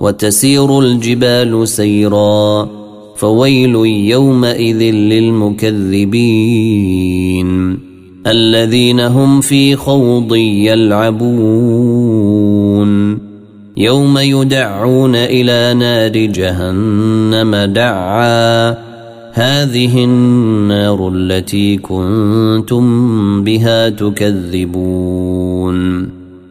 وتسير الجبال سيرا فويل يومئذ للمكذبين. الذين هم في خوض يلعبون. يوم يدعون إلى نار جهنم دعا هذه النار التي كنتم بها تكذبون.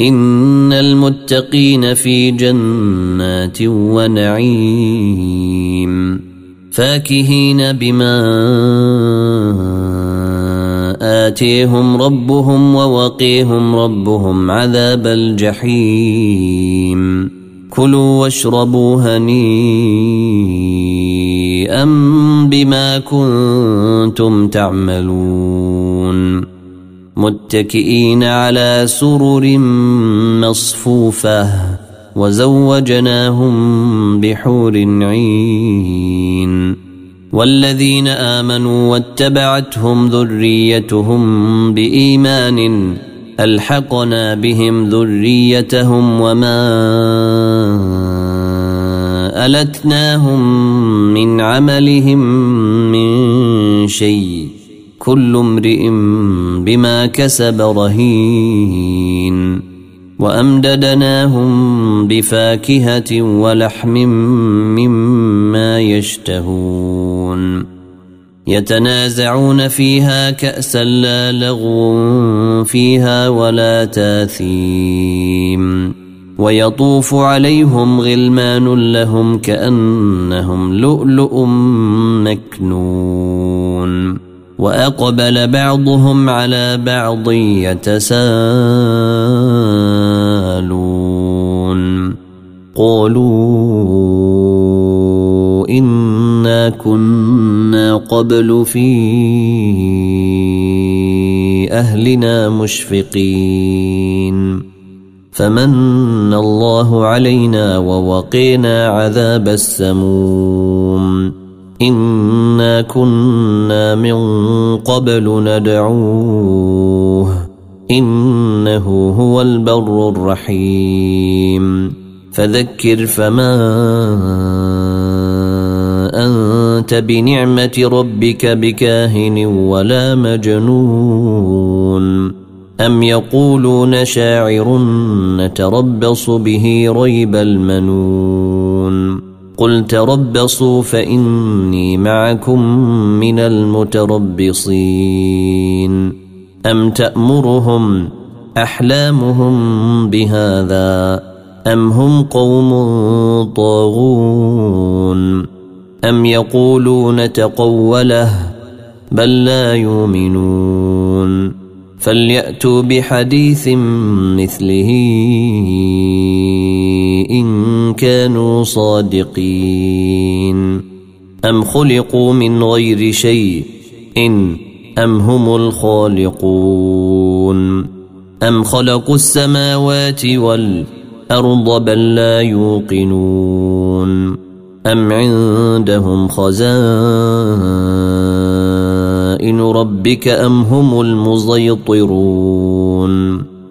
إن المتقين في جنات ونعيم فاكهين بما آتيهم ربهم ووقيهم ربهم عذاب الجحيم كلوا واشربوا هنيئا بما كنتم تعملون متكئين على سرر مصفوفة وزوجناهم بحور عين والذين آمنوا واتبعتهم ذريتهم بإيمان ألحقنا بهم ذريتهم وما ألتناهم من عملهم من شيء كل امرئ بما كسب رهين وأمددناهم بفاكهة ولحم مما يشتهون يتنازعون فيها كأسا لا لغو فيها ولا تاثيم ويطوف عليهم غلمان لهم كأنهم لؤلؤ مكنون وأقبل بعضهم على بعض يتساءلون. قالوا إنا كنا قبل في أهلنا مشفقين. فمن الله علينا ووقينا عذاب السموم. انا كنا من قبل ندعوه انه هو البر الرحيم فذكر فما انت بنعمه ربك بكاهن ولا مجنون أم يقولون شاعر نتربص به ريب المنون قل تربصوا فإني معكم من المتربصين. أم تأمرهم أحلامهم بهذا أم هم قوم طاغون؟ أم يقولون تقوله بل لا يؤمنون؟ فليأتوا بحديث مثله. كانوا صادقين. أم خلقوا من غير شيء؟ إن. أم هم الخالقون. أم خلقوا السماوات والأرض بل لا يوقنون. أم عندهم خزائن ربك أم هم المسيطرون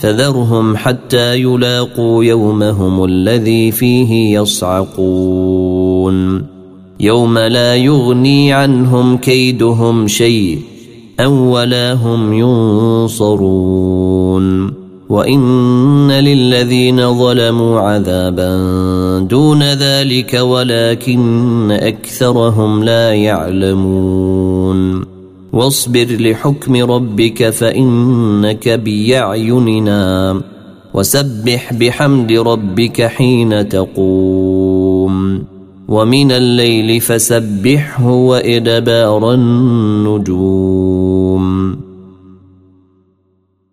فذرهم حتى يلاقوا يومهم الذي فيه يصعقون. يوم لا يغني عنهم كيدهم شيء ولا هم ينصرون. وإن للذين ظلموا عذابا دون ذلك ولكن أكثرهم لا يعلمون. واصبر لحكم ربك فإنك بأعيننا وسبح بحمد ربك حين تقوم ومن الليل فسبحه وإدبار النجوم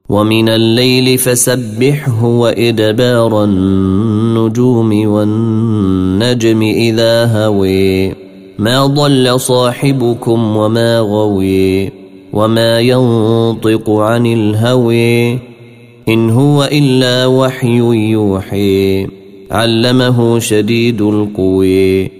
ومن الليل فسبحه وإدبار النجوم والنجم إذا هوي ما ضل صاحبكم وما غوي وما ينطق عن الهوي إن هو إلا وحي يوحي علمه شديد القوي